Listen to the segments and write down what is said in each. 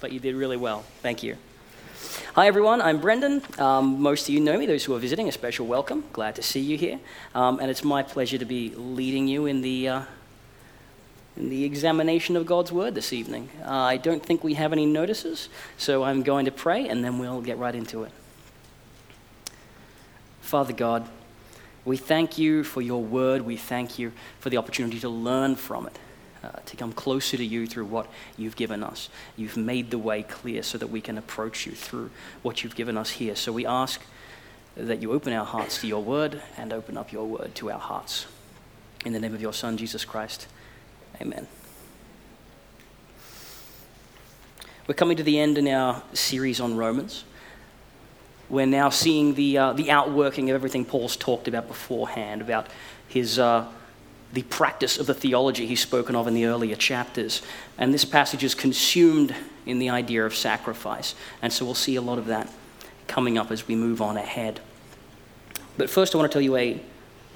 but you did really well. Thank you. Hi, everyone. I'm Brendan. Um, most of you know me. Those who are visiting, a special welcome. Glad to see you here. Um, and it's my pleasure to be leading you in the, uh, in the examination of God's Word this evening. Uh, I don't think we have any notices, so I'm going to pray and then we'll get right into it. Father God, we thank you for your Word. We thank you for the opportunity to learn from it uh, to come closer to you through what you've given us. You've made the way clear so that we can approach you through what you've given us here. So we ask that you open our hearts to your word and open up your word to our hearts. In the name of your Son, Jesus Christ, amen. We're coming to the end in our series on Romans. We're now seeing the, uh, the outworking of everything Paul's talked about beforehand, about his. Uh, the practice of the theology he's spoken of in the earlier chapters. And this passage is consumed in the idea of sacrifice. And so we'll see a lot of that coming up as we move on ahead. But first, I want to tell you a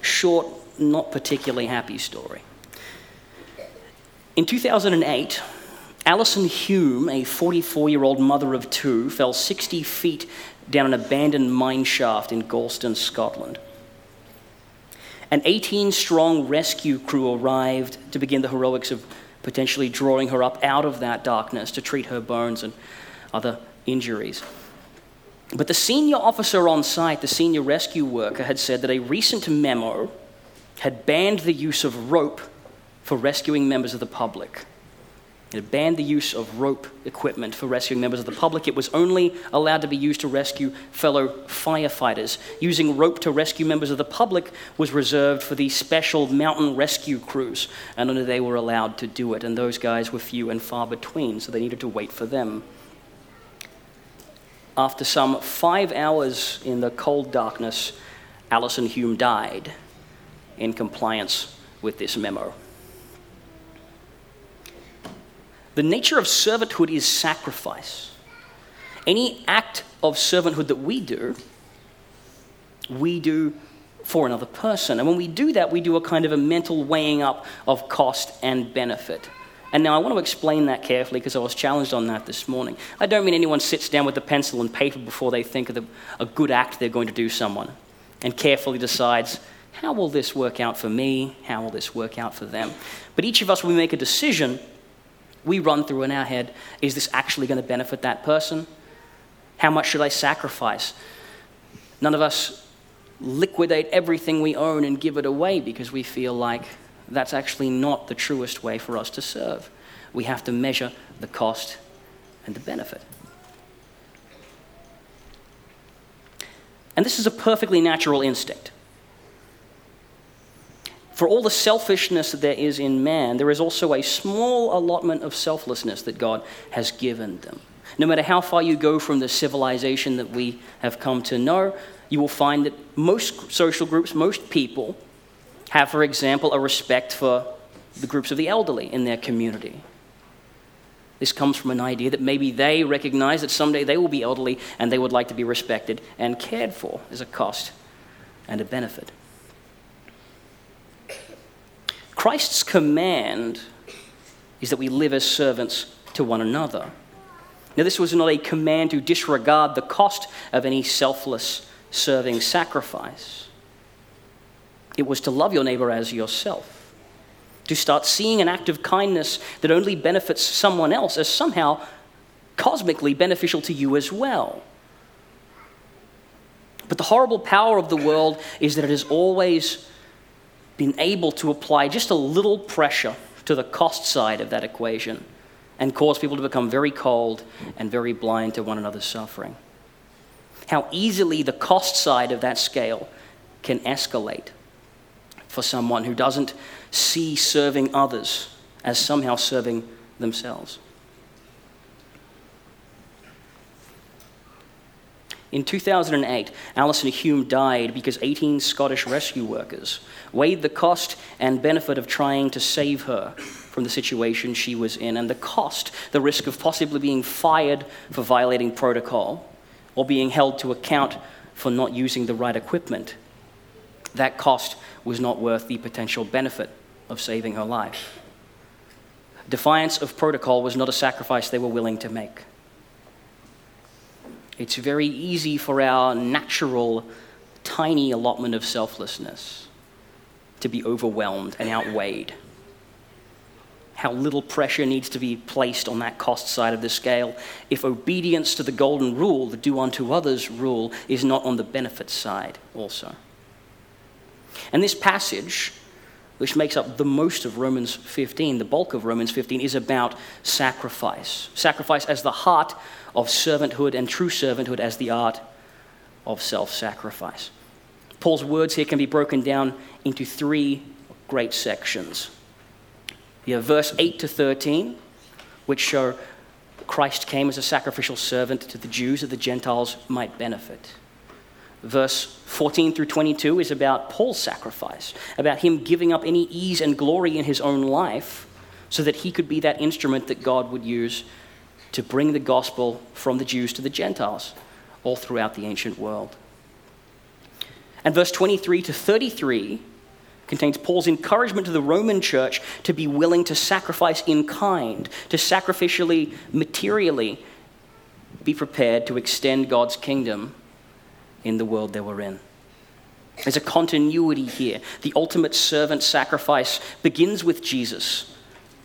short, not particularly happy story. In 2008, Alison Hume, a 44 year old mother of two, fell 60 feet down an abandoned mine shaft in Galston, Scotland. An 18 strong rescue crew arrived to begin the heroics of potentially drawing her up out of that darkness to treat her burns and other injuries. But the senior officer on site, the senior rescue worker, had said that a recent memo had banned the use of rope for rescuing members of the public. It banned the use of rope equipment for rescuing members of the public. It was only allowed to be used to rescue fellow firefighters. Using rope to rescue members of the public was reserved for the special mountain rescue crews, and only they were allowed to do it. And those guys were few and far between, so they needed to wait for them. After some five hours in the cold darkness, Alison Hume died in compliance with this memo. The nature of servanthood is sacrifice. Any act of servanthood that we do, we do for another person. And when we do that, we do a kind of a mental weighing up of cost and benefit. And now I want to explain that carefully because I was challenged on that this morning. I don't mean anyone sits down with a pencil and paper before they think of the, a good act they're going to do someone and carefully decides, how will this work out for me? How will this work out for them? But each of us, when we make a decision, we run through in our head is this actually going to benefit that person? How much should I sacrifice? None of us liquidate everything we own and give it away because we feel like that's actually not the truest way for us to serve. We have to measure the cost and the benefit. And this is a perfectly natural instinct. For all the selfishness that there is in man, there is also a small allotment of selflessness that God has given them. No matter how far you go from the civilization that we have come to know, you will find that most social groups, most people, have, for example, a respect for the groups of the elderly in their community. This comes from an idea that maybe they recognize that someday they will be elderly and they would like to be respected and cared for. There's a cost and a benefit. Christ's command is that we live as servants to one another. Now, this was not a command to disregard the cost of any selfless serving sacrifice. It was to love your neighbor as yourself, to start seeing an act of kindness that only benefits someone else as somehow cosmically beneficial to you as well. But the horrible power of the world is that it is always been able to apply just a little pressure to the cost side of that equation and cause people to become very cold and very blind to one another's suffering. How easily the cost side of that scale can escalate for someone who doesn't see serving others as somehow serving themselves. In 2008, Alison Hume died because 18 Scottish rescue workers weighed the cost and benefit of trying to save her from the situation she was in, and the cost, the risk of possibly being fired for violating protocol or being held to account for not using the right equipment. That cost was not worth the potential benefit of saving her life. Defiance of protocol was not a sacrifice they were willing to make. It's very easy for our natural, tiny allotment of selflessness to be overwhelmed and outweighed. How little pressure needs to be placed on that cost side of the scale if obedience to the golden rule, the do unto others rule, is not on the benefit side also. And this passage, which makes up the most of Romans 15, the bulk of Romans 15, is about sacrifice. Sacrifice as the heart of servanthood and true servanthood as the art of self sacrifice. Paul's words here can be broken down into three great sections. You have verse 8 to 13, which show Christ came as a sacrificial servant to the Jews that the Gentiles might benefit. Verse 14 through 22 is about Paul's sacrifice, about him giving up any ease and glory in his own life so that he could be that instrument that God would use to bring the gospel from the Jews to the Gentiles all throughout the ancient world. And verse 23 to 33 contains Paul's encouragement to the Roman church to be willing to sacrifice in kind, to sacrificially, materially be prepared to extend God's kingdom in the world they were in. There's a continuity here. The ultimate servant sacrifice begins with Jesus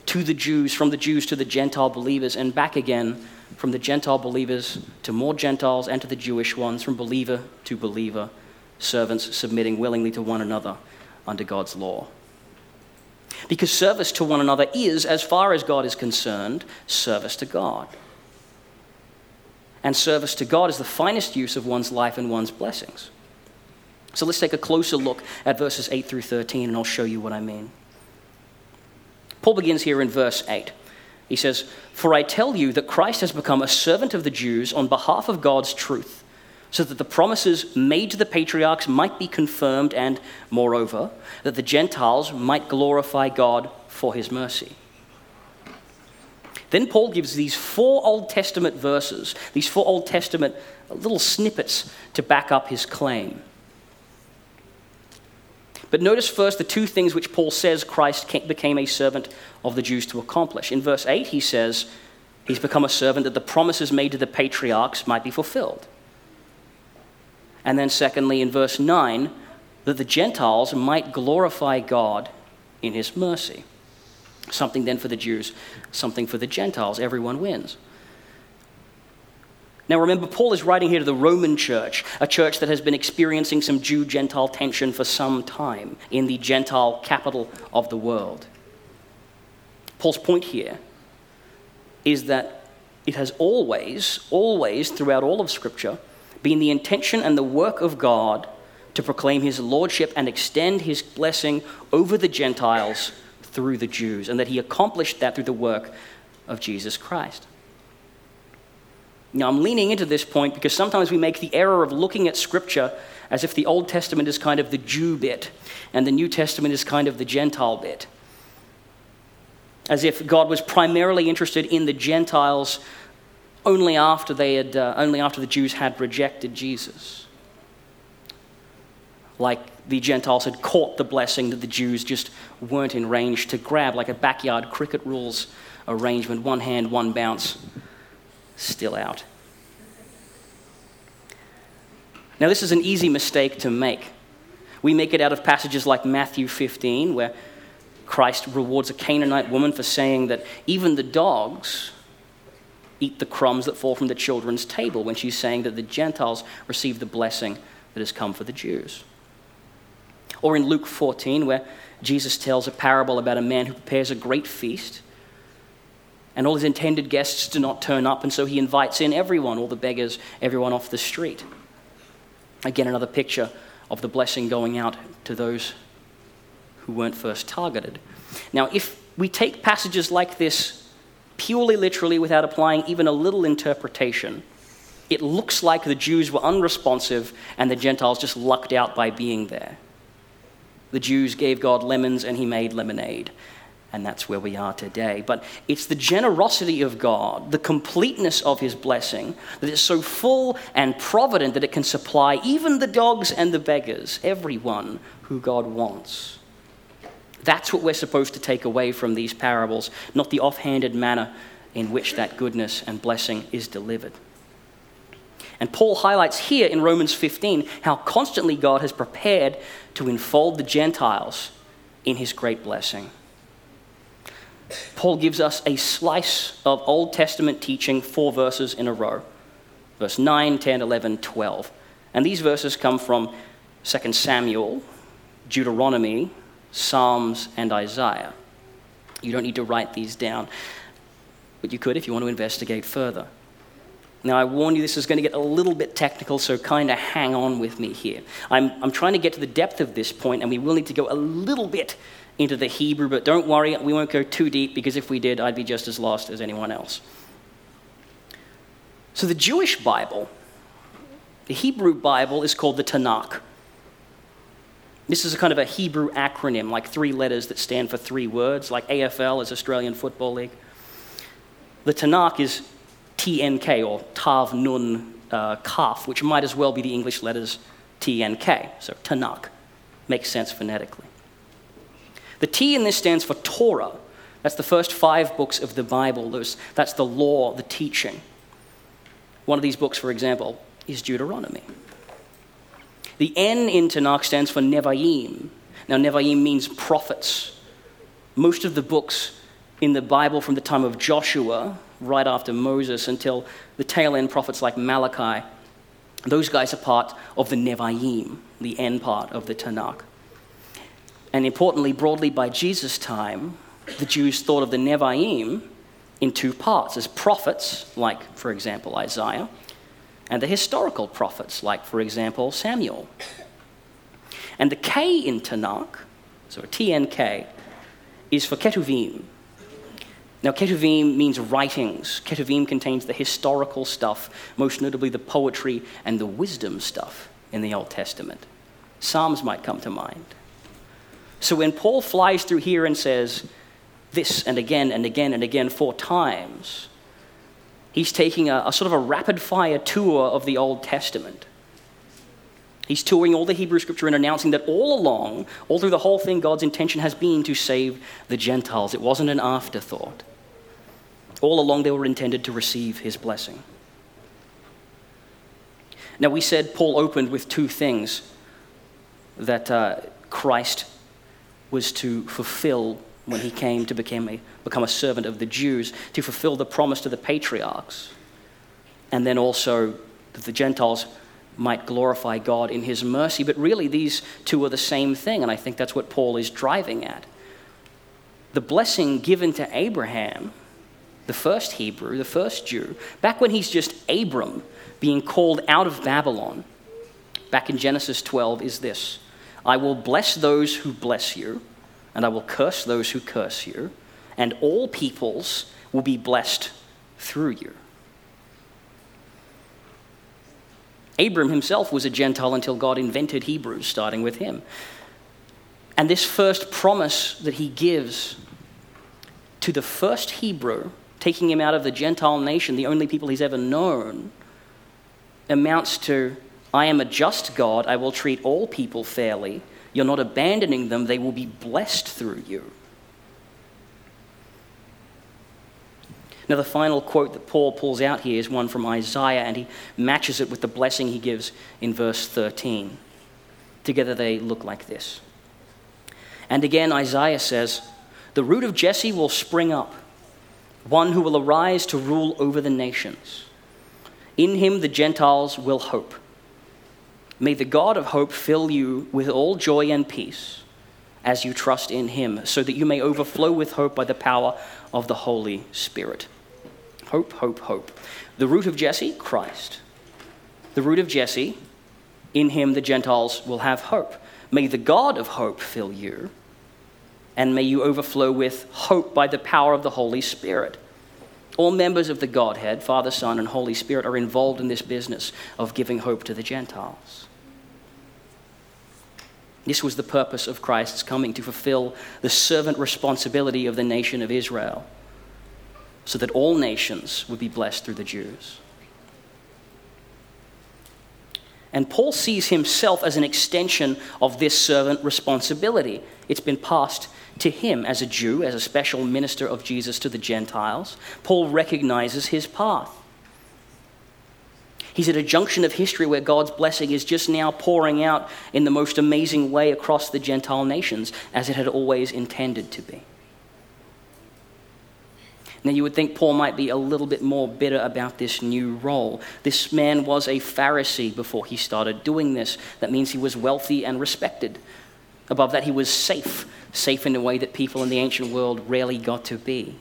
to the Jews, from the Jews to the Gentile believers, and back again from the Gentile believers to more Gentiles and to the Jewish ones, from believer to believer, servants submitting willingly to one another under God's law. Because service to one another is, as far as God is concerned, service to God. And service to God is the finest use of one's life and one's blessings. So let's take a closer look at verses 8 through 13, and I'll show you what I mean. Paul begins here in verse 8. He says, For I tell you that Christ has become a servant of the Jews on behalf of God's truth, so that the promises made to the patriarchs might be confirmed, and, moreover, that the Gentiles might glorify God for his mercy. Then Paul gives these four Old Testament verses, these four Old Testament little snippets to back up his claim. But notice first the two things which Paul says Christ became a servant of the Jews to accomplish. In verse 8, he says, He's become a servant that the promises made to the patriarchs might be fulfilled. And then, secondly, in verse 9, that the Gentiles might glorify God in his mercy. Something then for the Jews, something for the Gentiles. Everyone wins. Now remember, Paul is writing here to the Roman church, a church that has been experiencing some Jew Gentile tension for some time in the Gentile capital of the world. Paul's point here is that it has always, always, throughout all of Scripture, been the intention and the work of God to proclaim his lordship and extend his blessing over the Gentiles through the Jews, and that he accomplished that through the work of Jesus Christ. Now, I'm leaning into this point because sometimes we make the error of looking at Scripture as if the Old Testament is kind of the Jew bit and the New Testament is kind of the Gentile bit. As if God was primarily interested in the Gentiles only after, they had, uh, only after the Jews had rejected Jesus. Like the Gentiles had caught the blessing that the Jews just weren't in range to grab, like a backyard cricket rules arrangement one hand, one bounce still out. Now, this is an easy mistake to make. We make it out of passages like Matthew 15, where Christ rewards a Canaanite woman for saying that even the dogs eat the crumbs that fall from the children's table, when she's saying that the Gentiles receive the blessing that has come for the Jews. Or in Luke 14, where Jesus tells a parable about a man who prepares a great feast and all his intended guests do not turn up, and so he invites in everyone, all the beggars, everyone off the street. Again, another picture of the blessing going out to those who weren't first targeted. Now, if we take passages like this purely literally without applying even a little interpretation, it looks like the Jews were unresponsive and the Gentiles just lucked out by being there. The Jews gave God lemons and he made lemonade and that's where we are today. But it's the generosity of God, the completeness of His blessing, that is so full and provident that it can supply even the dogs and the beggars, everyone who God wants. That's what we're supposed to take away from these parables, not the offhanded manner in which that goodness and blessing is delivered. And Paul highlights here in Romans 15 how constantly God has prepared to enfold the Gentiles in his great blessing. Paul gives us a slice of Old Testament teaching, four verses in a row verse 9, 10, 11, 12. And these verses come from 2 Samuel, Deuteronomy, Psalms, and Isaiah. You don't need to write these down, but you could if you want to investigate further. Now, I warn you, this is going to get a little bit technical, so kind of hang on with me here. I'm, I'm trying to get to the depth of this point, and we will need to go a little bit into the Hebrew, but don't worry, we won't go too deep because if we did, I'd be just as lost as anyone else. So, the Jewish Bible, the Hebrew Bible, is called the Tanakh. This is a kind of a Hebrew acronym, like three letters that stand for three words, like AFL is Australian Football League. The Tanakh is TNK or Tav Nun uh, Kaf, which might as well be the English letters TNK. So Tanakh makes sense phonetically. The T in this stands for Torah. That's the first five books of the Bible. Those, that's the law, the teaching. One of these books, for example, is Deuteronomy. The N in Tanakh stands for Nevi'im. Now, Nevi'im means prophets. Most of the books in the Bible from the time of Joshua right after Moses until the tail end prophets like Malachi. Those guys are part of the Nevi'im, the end part of the Tanakh. And importantly, broadly by Jesus' time, the Jews thought of the Nevi'im in two parts as prophets, like, for example, Isaiah, and the historical prophets, like, for example, Samuel. And the K in Tanakh, so TNK, is for Ketuvim, now, Ketuvim means writings. Ketuvim contains the historical stuff, most notably the poetry and the wisdom stuff in the Old Testament. Psalms might come to mind. So when Paul flies through here and says this and again and again and again four times, he's taking a, a sort of a rapid fire tour of the Old Testament. He's touring all the Hebrew scripture and announcing that all along, all through the whole thing, God's intention has been to save the Gentiles. It wasn't an afterthought. All along, they were intended to receive his blessing. Now, we said Paul opened with two things that uh, Christ was to fulfill when he came to become a, become a servant of the Jews, to fulfill the promise to the patriarchs, and then also that the Gentiles might glorify God in his mercy. But really, these two are the same thing, and I think that's what Paul is driving at. The blessing given to Abraham the first Hebrew, the first Jew, back when he's just Abram being called out of Babylon, back in Genesis 12, is this I will bless those who bless you, and I will curse those who curse you, and all peoples will be blessed through you. Abram himself was a Gentile until God invented Hebrews, starting with him. And this first promise that he gives to the first Hebrew taking him out of the Gentile nation, the only people he's ever known, amounts to I am a just God, I will treat all people fairly. You're not abandoning them, they will be blessed through you. Now, the final quote that Paul pulls out here is one from Isaiah, and he matches it with the blessing he gives in verse 13. Together they look like this. And again, Isaiah says, The root of Jesse will spring up one who will arise to rule over the nations. In him the Gentiles will hope. May the God of hope fill you with all joy and peace as you trust in him, so that you may overflow with hope by the power of the Holy Spirit. Hope, hope, hope. The root of Jesse, Christ. The root of Jesse, in him the Gentiles will have hope. May the God of hope fill you and may you overflow with hope by the power of the Holy Spirit. All members of the Godhead, Father, Son, and Holy Spirit, are involved in this business of giving hope to the Gentiles. This was the purpose of Christ's coming to fulfill the servant responsibility of the nation of Israel, so that all nations would be blessed through the Jews. And Paul sees himself as an extension of this servant responsibility. It's been passed to him as a Jew, as a special minister of Jesus to the Gentiles. Paul recognizes his path. He's at a junction of history where God's blessing is just now pouring out in the most amazing way across the Gentile nations, as it had always intended to be. Now, you would think Paul might be a little bit more bitter about this new role. This man was a Pharisee before he started doing this. That means he was wealthy and respected. Above that, he was safe, safe in a way that people in the ancient world rarely got to be.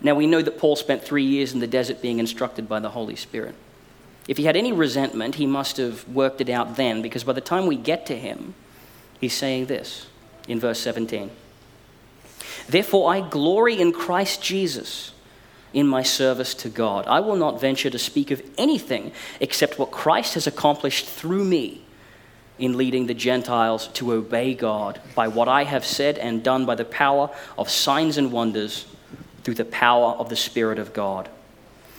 Now, we know that Paul spent three years in the desert being instructed by the Holy Spirit. If he had any resentment, he must have worked it out then, because by the time we get to him, he's saying this in verse 17. Therefore, I glory in Christ Jesus in my service to God. I will not venture to speak of anything except what Christ has accomplished through me in leading the Gentiles to obey God by what I have said and done by the power of signs and wonders through the power of the Spirit of God.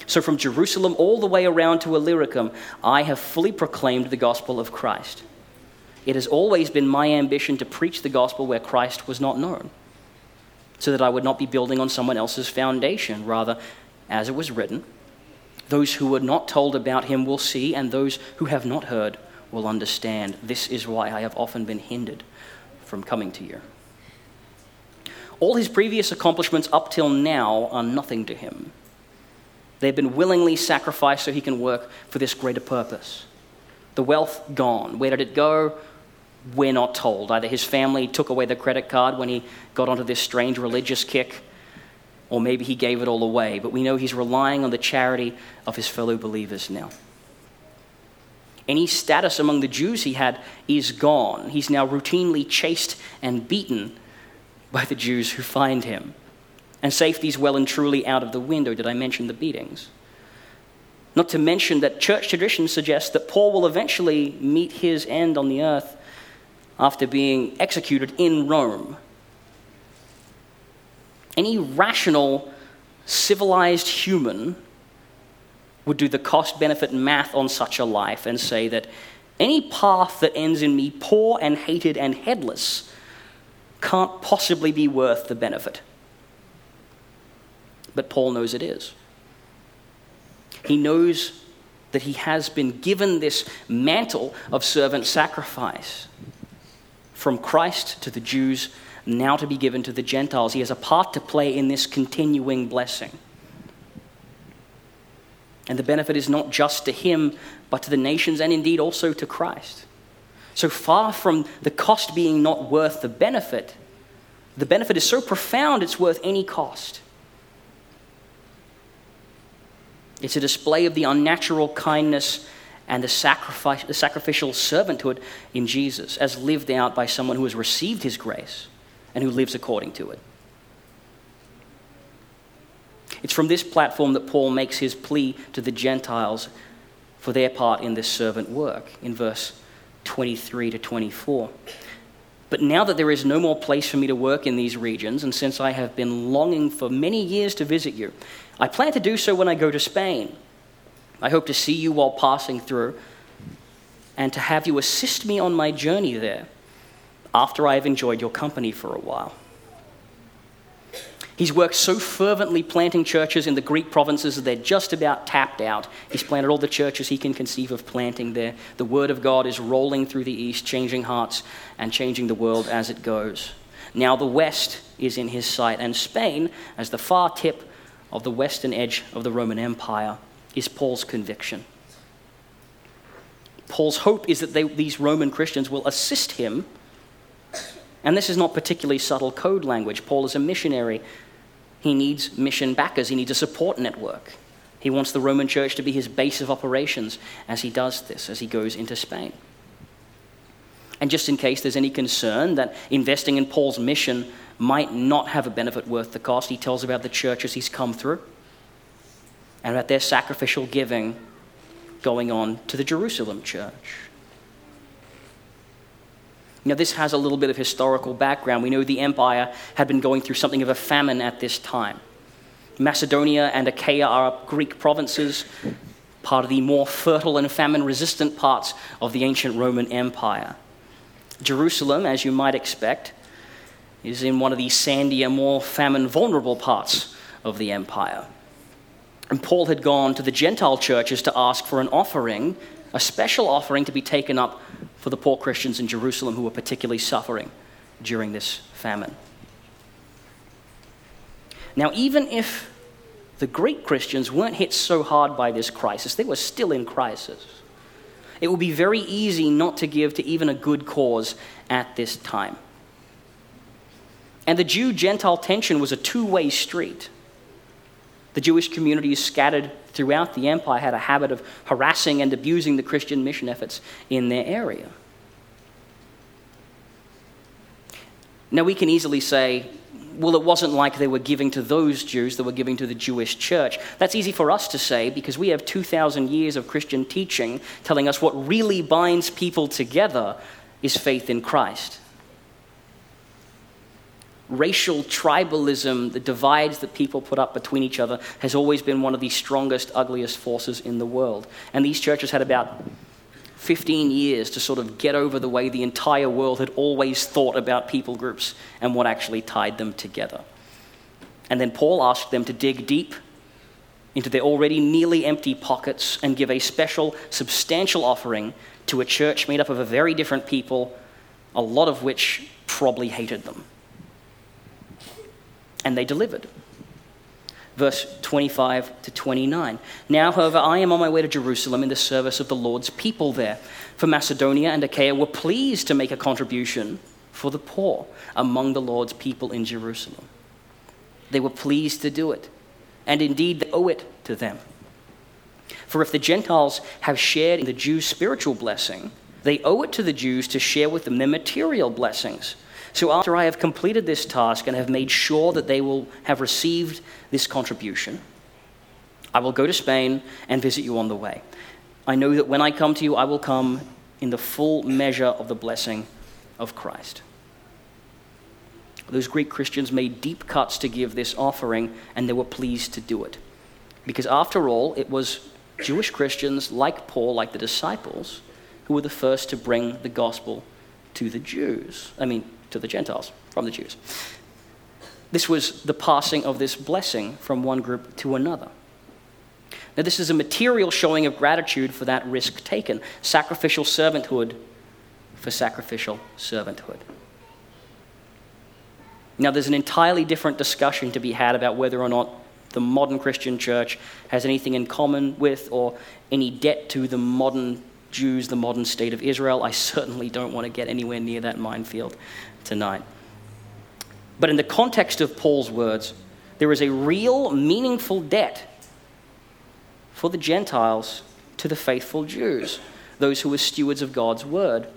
So, from Jerusalem all the way around to Illyricum, I have fully proclaimed the gospel of Christ. It has always been my ambition to preach the gospel where Christ was not known, so that I would not be building on someone else's foundation. Rather, as it was written, those who were not told about him will see, and those who have not heard will understand. This is why I have often been hindered from coming to you. All his previous accomplishments up till now are nothing to him. They've been willingly sacrificed so he can work for this greater purpose. The wealth gone. Where did it go? We're not told. Either his family took away the credit card when he got onto this strange religious kick, or maybe he gave it all away. But we know he's relying on the charity of his fellow believers now. Any status among the Jews he had is gone. He's now routinely chased and beaten by the Jews who find him. And safety's well and truly out of the window. Did I mention the beatings? Not to mention that church tradition suggests that Paul will eventually meet his end on the earth after being executed in Rome. Any rational, civilized human would do the cost benefit math on such a life and say that any path that ends in me poor and hated and headless can't possibly be worth the benefit. But Paul knows it is. He knows that he has been given this mantle of servant sacrifice from Christ to the Jews, now to be given to the Gentiles. He has a part to play in this continuing blessing. And the benefit is not just to him, but to the nations and indeed also to Christ. So far from the cost being not worth the benefit, the benefit is so profound it's worth any cost. It's a display of the unnatural kindness and the, sacrifice, the sacrificial servanthood in Jesus as lived out by someone who has received his grace and who lives according to it. It's from this platform that Paul makes his plea to the Gentiles for their part in this servant work in verse 23 to 24. But now that there is no more place for me to work in these regions, and since I have been longing for many years to visit you, I plan to do so when I go to Spain I hope to see you while passing through and to have you assist me on my journey there after I have enjoyed your company for a while. He's worked so fervently planting churches in the Greek provinces that they're just about tapped out. He's planted all the churches he can conceive of planting there. The Word of God is rolling through the East, changing hearts and changing the world as it goes. Now the West is in his sight, and Spain, as the far tip of the western edge of the Roman Empire, is Paul's conviction. Paul's hope is that they, these Roman Christians will assist him. And this is not particularly subtle code language. Paul is a missionary. He needs mission backers, he needs a support network. He wants the Roman church to be his base of operations as he does this, as he goes into Spain. And just in case there's any concern that investing in Paul's mission might not have a benefit worth the cost, he tells about the churches he's come through and about their sacrificial giving going on to the Jerusalem church. Now, this has a little bit of historical background. We know the empire had been going through something of a famine at this time. Macedonia and Achaia are Greek provinces, part of the more fertile and famine resistant parts of the ancient Roman Empire. Jerusalem, as you might expect, is in one of the sandier, more famine vulnerable parts of the empire. And Paul had gone to the Gentile churches to ask for an offering, a special offering to be taken up for the poor Christians in Jerusalem who were particularly suffering during this famine. Now, even if the Greek Christians weren't hit so hard by this crisis, they were still in crisis. It would be very easy not to give to even a good cause at this time. And the Jew Gentile tension was a two way street. The Jewish communities scattered throughout the empire had a habit of harassing and abusing the Christian mission efforts in their area. Now, we can easily say, well, it wasn't like they were giving to those Jews, they were giving to the Jewish church. That's easy for us to say because we have 2,000 years of Christian teaching telling us what really binds people together is faith in Christ. Racial tribalism, the divides that people put up between each other, has always been one of the strongest, ugliest forces in the world. And these churches had about 15 years to sort of get over the way the entire world had always thought about people groups and what actually tied them together. And then Paul asked them to dig deep into their already nearly empty pockets and give a special, substantial offering to a church made up of a very different people, a lot of which probably hated them. And they delivered verse 25 to 29. Now, however, I am on my way to Jerusalem in the service of the Lord's people there. For Macedonia and Achaia were pleased to make a contribution for the poor among the Lord's people in Jerusalem. They were pleased to do it, and indeed they owe it to them. For if the Gentiles have shared in the Jews' spiritual blessing, they owe it to the Jews to share with them their material blessings. So after I have completed this task and have made sure that they will have received this contribution, I will go to Spain and visit you on the way. I know that when I come to you, I will come in the full measure of the blessing of Christ. Those Greek Christians made deep cuts to give this offering, and they were pleased to do it. Because after all, it was Jewish Christians like Paul, like the disciples, who were the first to bring the gospel to the Jews. I mean, to the Gentiles from the Jews. This was the passing of this blessing from one group to another. Now, this is a material showing of gratitude for that risk taken sacrificial servanthood for sacrificial servanthood. Now, there's an entirely different discussion to be had about whether or not the modern Christian church has anything in common with or any debt to the modern Jews, the modern state of Israel. I certainly don't want to get anywhere near that minefield tonight. But in the context of Paul's words, there is a real, meaningful debt for the Gentiles to the faithful Jews, those who were stewards of God's word.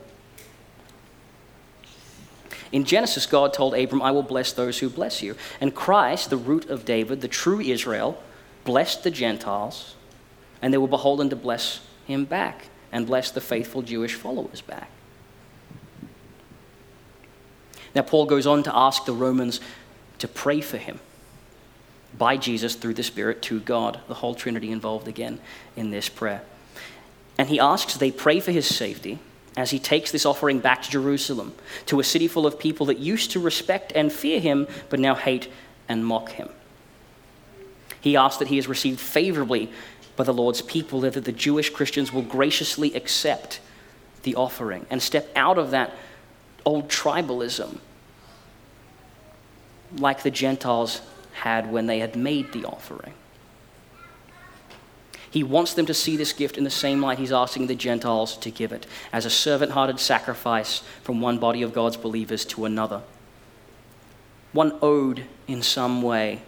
In Genesis, God told Abram, I will bless those who bless you. And Christ, the root of David, the true Israel, blessed the Gentiles, and they were beholden to bless him back and bless the faithful Jewish followers back. Now, Paul goes on to ask the Romans to pray for him by Jesus through the Spirit to God, the whole Trinity involved again in this prayer. And he asks they pray for his safety as he takes this offering back to Jerusalem, to a city full of people that used to respect and fear him, but now hate and mock him. He asks that he is received favorably by the Lord's people, that the Jewish Christians will graciously accept the offering and step out of that old tribalism like the Gentiles had when they had made the offering. He wants them to see this gift in the same light he's asking the Gentiles to give it, as a servant hearted sacrifice from one body of God's believers to another. One owed in some way,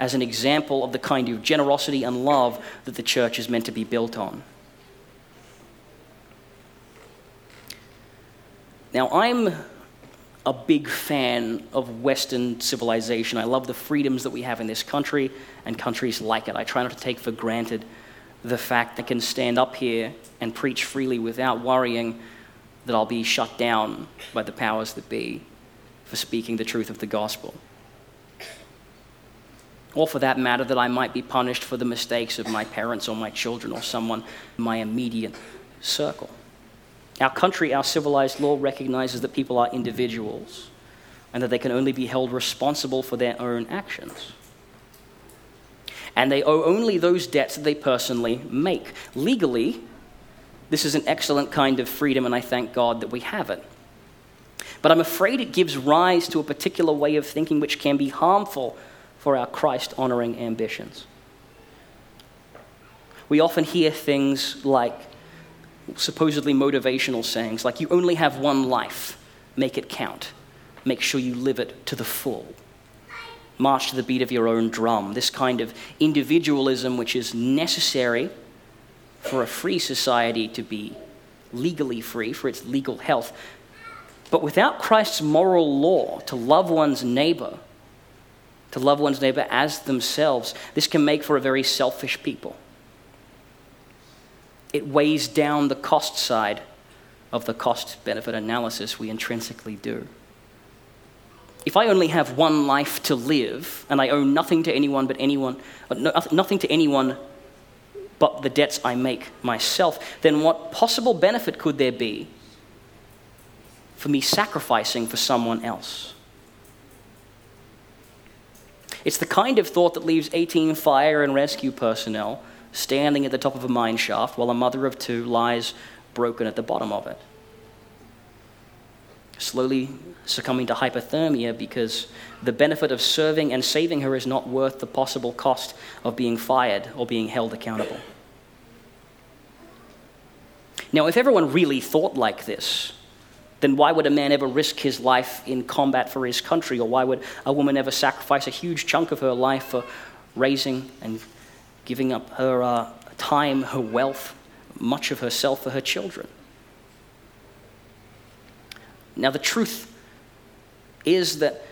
as an example of the kind of generosity and love that the church is meant to be built on. Now, I'm a big fan of Western civilization. I love the freedoms that we have in this country and countries like it. I try not to take for granted the fact that I can stand up here and preach freely without worrying that I'll be shut down by the powers that be for speaking the truth of the gospel. Or for that matter, that I might be punished for the mistakes of my parents or my children or someone in my immediate circle. Our country, our civilized law recognizes that people are individuals and that they can only be held responsible for their own actions. and they owe only those debts that they personally make. Legally, this is an excellent kind of freedom, and I thank God that we have it. But I'm afraid it gives rise to a particular way of thinking which can be harmful for our Christ honoring ambitions. We often hear things like supposedly motivational sayings, like, you only have one life, make it count, make sure you live it to the full. March to the beat of your own drum. This kind of individualism, which is necessary for a free society to be legally free, for its legal health. But without Christ's moral law to love one's neighbor, to love one's neighbor as themselves, this can make for a very selfish people. It weighs down the cost side of the cost benefit analysis we intrinsically do. If I only have one life to live and I owe nothing to anyone but anyone, uh, nothing to anyone but the debts I make myself, then what possible benefit could there be for me sacrificing for someone else? It's the kind of thought that leaves 18 fire and rescue personnel standing at the top of a mine shaft while a mother of two lies broken at the bottom of it. Slowly succumbing to hypothermia because the benefit of serving and saving her is not worth the possible cost of being fired or being held accountable. Now, if everyone really thought like this, then why would a man ever risk his life in combat for his country? Or why would a woman ever sacrifice a huge chunk of her life for raising and giving up her uh, time, her wealth, much of herself for her children? Now, the truth is that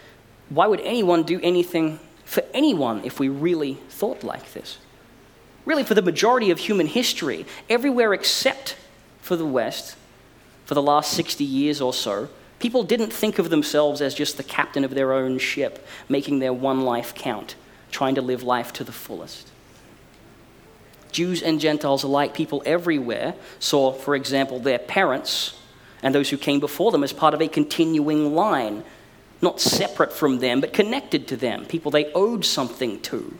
why would anyone do anything for anyone if we really thought like this? Really, for the majority of human history, everywhere except for the West, for the last 60 years or so, people didn't think of themselves as just the captain of their own ship, making their one life count, trying to live life to the fullest. Jews and Gentiles alike, people everywhere, saw, for example, their parents and those who came before them as part of a continuing line, not separate from them, but connected to them, people they owed something to.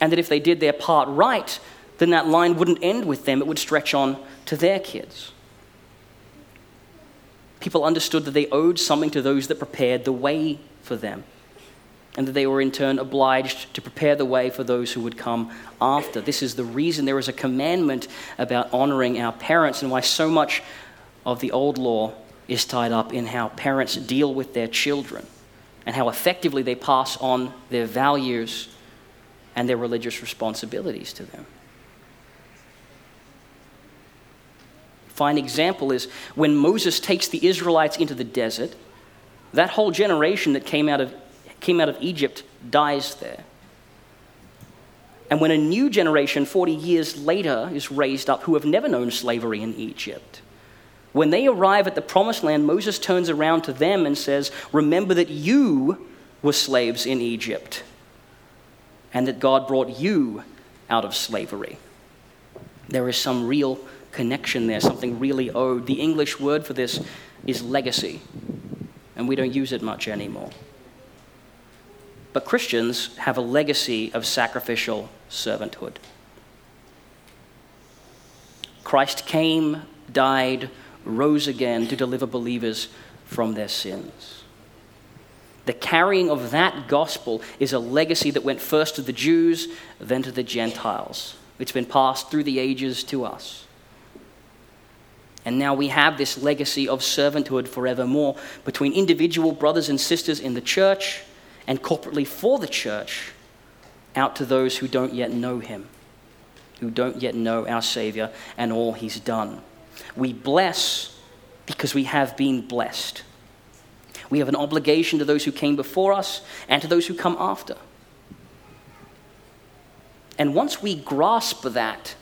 And that if they did their part right, then that line wouldn't end with them, it would stretch on to their kids. People understood that they owed something to those that prepared the way for them, and that they were in turn obliged to prepare the way for those who would come after. This is the reason there is a commandment about honoring our parents, and why so much of the old law is tied up in how parents deal with their children and how effectively they pass on their values and their religious responsibilities to them. fine example is when Moses takes the Israelites into the desert, that whole generation that came out of, came out of Egypt dies there. And when a new generation, 40 years later, is raised up who have never known slavery in Egypt, when they arrive at the promised land, Moses turns around to them and says, Remember that you were slaves in Egypt, and that God brought you out of slavery. There is some real connection there, something really owed. The English word for this is legacy, and we don't use it much anymore. But Christians have a legacy of sacrificial servanthood. Christ came, died, rose again to deliver believers from their sins. The carrying of that gospel is a legacy that went first to the Jews, then to the Gentiles. It's been passed through the ages to us. And now we have this legacy of servanthood forevermore between individual brothers and sisters in the church and corporately for the church out to those who don't yet know him, who don't yet know our Savior and all he's done. We bless because we have been blessed. We have an obligation to those who came before us and to those who come after. And once we grasp that,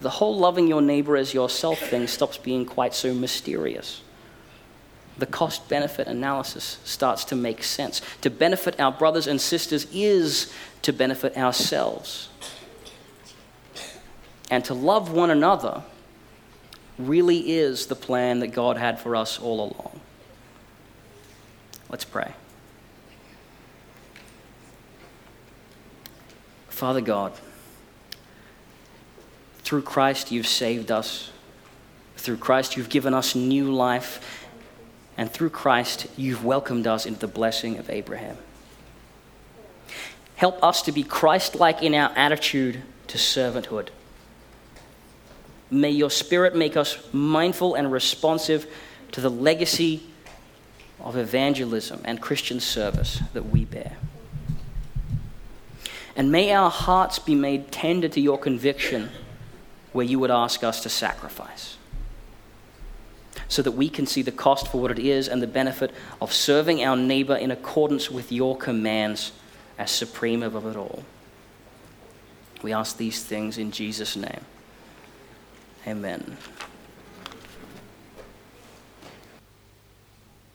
the whole loving your neighbor as yourself thing stops being quite so mysterious. The cost benefit analysis starts to make sense. To benefit our brothers and sisters is to benefit ourselves. And to love one another really is the plan that God had for us all along. Let's pray. Father God, through Christ you've saved us. Through Christ you've given us new life. And through Christ you've welcomed us into the blessing of Abraham. Help us to be Christ like in our attitude to servanthood. May your Spirit make us mindful and responsive to the legacy of evangelism and Christian service that we bear. And may our hearts be made tender to your conviction where you would ask us to sacrifice, so that we can see the cost for what it is and the benefit of serving our neighbor in accordance with your commands as supreme above it all. We ask these things in Jesus' name. Amen.